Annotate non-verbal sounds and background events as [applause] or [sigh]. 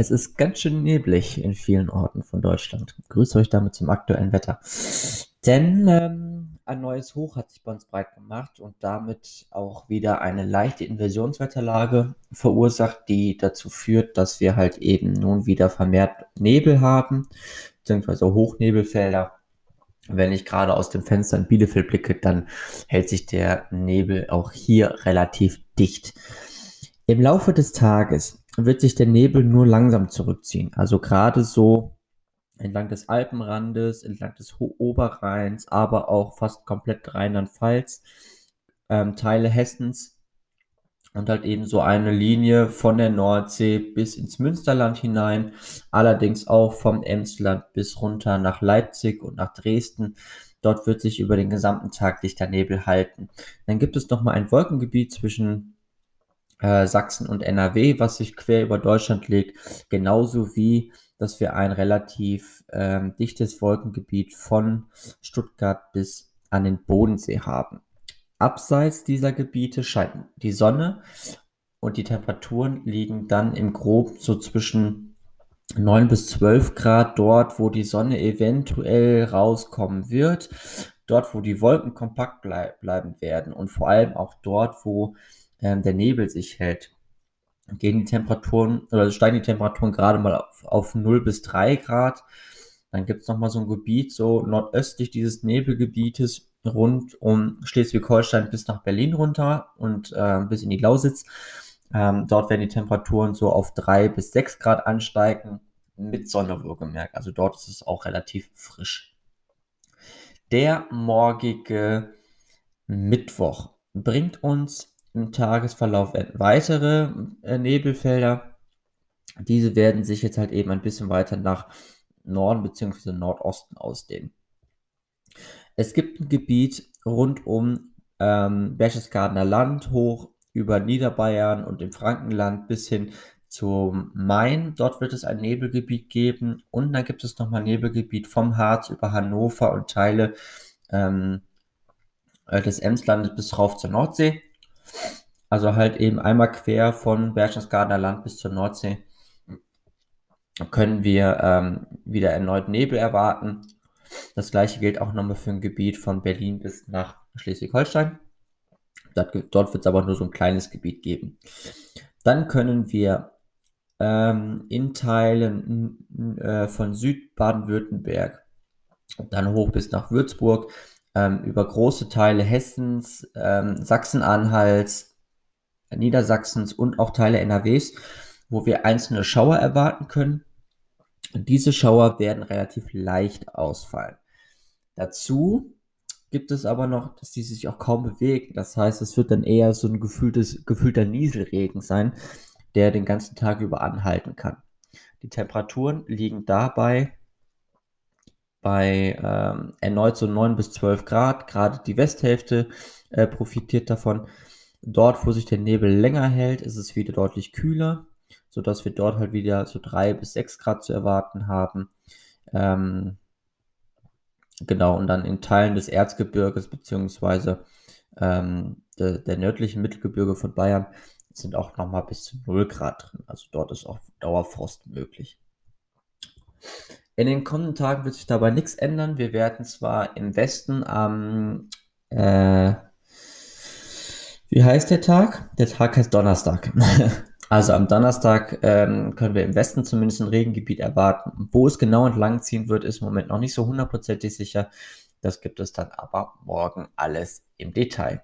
Es ist ganz schön neblig in vielen Orten von Deutschland. Grüße euch damit zum aktuellen Wetter. Denn ähm, ein neues Hoch hat sich bei uns breit gemacht und damit auch wieder eine leichte Inversionswetterlage verursacht, die dazu führt, dass wir halt eben nun wieder vermehrt Nebel haben, beziehungsweise Hochnebelfelder. Wenn ich gerade aus dem Fenster in Bielefeld blicke, dann hält sich der Nebel auch hier relativ dicht. Im Laufe des Tages wird sich der Nebel nur langsam zurückziehen. Also gerade so entlang des Alpenrandes, entlang des Oberrheins, aber auch fast komplett Rheinland-Pfalz, ähm, Teile Hessens und halt eben so eine Linie von der Nordsee bis ins Münsterland hinein, allerdings auch vom Emsland bis runter nach Leipzig und nach Dresden. Dort wird sich über den gesamten Tag dichter Nebel halten. Dann gibt es noch mal ein Wolkengebiet zwischen äh, Sachsen und NRW, was sich quer über Deutschland legt, genauso wie dass wir ein relativ ähm, dichtes Wolkengebiet von Stuttgart bis an den Bodensee haben. Abseits dieser Gebiete scheint die Sonne und die Temperaturen liegen dann im Grob so zwischen 9 bis 12 Grad dort, wo die Sonne eventuell rauskommen wird, dort, wo die Wolken kompakt bleib bleiben werden und vor allem auch dort, wo ähm, der Nebel sich hält, gehen die Temperaturen oder steigen die Temperaturen gerade mal auf, auf 0 bis 3 Grad. Dann gibt es nochmal so ein Gebiet, so nordöstlich dieses Nebelgebietes, rund um Schleswig-Holstein bis nach Berlin runter und äh, bis in die Lausitz. Ähm, dort werden die Temperaturen so auf 3 bis 6 Grad ansteigen, mit Sonne wohlgemerkt. Also dort ist es auch relativ frisch. Der morgige Mittwoch bringt uns im Tagesverlauf weitere äh, Nebelfelder. Diese werden sich jetzt halt eben ein bisschen weiter nach Norden bzw. Nordosten ausdehnen. Es gibt ein Gebiet rund um ähm, Berchtesgadener Land hoch über Niederbayern und im Frankenland bis hin zum Main. Dort wird es ein Nebelgebiet geben und dann gibt es nochmal Nebelgebiet vom Harz über Hannover und Teile ähm, äh, des Emslandes bis rauf zur Nordsee. Also halt eben einmal quer von Berchtesgadener Land bis zur Nordsee können wir ähm, wieder erneut Nebel erwarten. Das gleiche gilt auch nochmal für ein Gebiet von Berlin bis nach Schleswig-Holstein. Dort, wird es aber nur so ein kleines Gebiet geben. Dann können wir ähm, in Teilen äh, von Südbaden-Württemberg dann hoch bis nach Würzburg ähm, über große Teile Hessens, ähm, Sachsen-Anhalts, Niedersachsens und auch Teile NRWs, wo wir einzelne Schauer erwarten können. Und diese Schauer werden relativ leicht ausfallen. Dazu gibt es aber noch, dass die sich auch kaum bewegen. Das heißt, es wird dann eher so ein gefühltes, gefühlter Nieselregen sein, der den ganzen Tag über anhalten kann. Die Temperaturen liegen dabei bei ähm, erneut so 9 bis 12 Grad. Gerade die Westhälfte äh, profitiert davon. Dort, wo sich der Nebel länger hält, ist es wieder deutlich kühler, sodass wir dort halt wieder so 3 bis 6 Grad zu erwarten haben. Ähm, genau, und dann in Teilen des Erzgebirges beziehungsweise ähm, de, der nördlichen Mittelgebirge von Bayern sind auch nochmal bis zu 0 Grad drin. Also dort ist auch Dauerfrost möglich. In den kommenden Tagen wird sich dabei nichts ändern. Wir werden zwar im Westen am, äh, wie heißt der Tag? Der Tag heißt Donnerstag. [laughs] also am Donnerstag ähm, können wir im Westen zumindest ein Regengebiet erwarten. Wo es genau entlang ziehen wird, ist im Moment noch nicht so hundertprozentig sicher. Das gibt es dann aber morgen alles im Detail.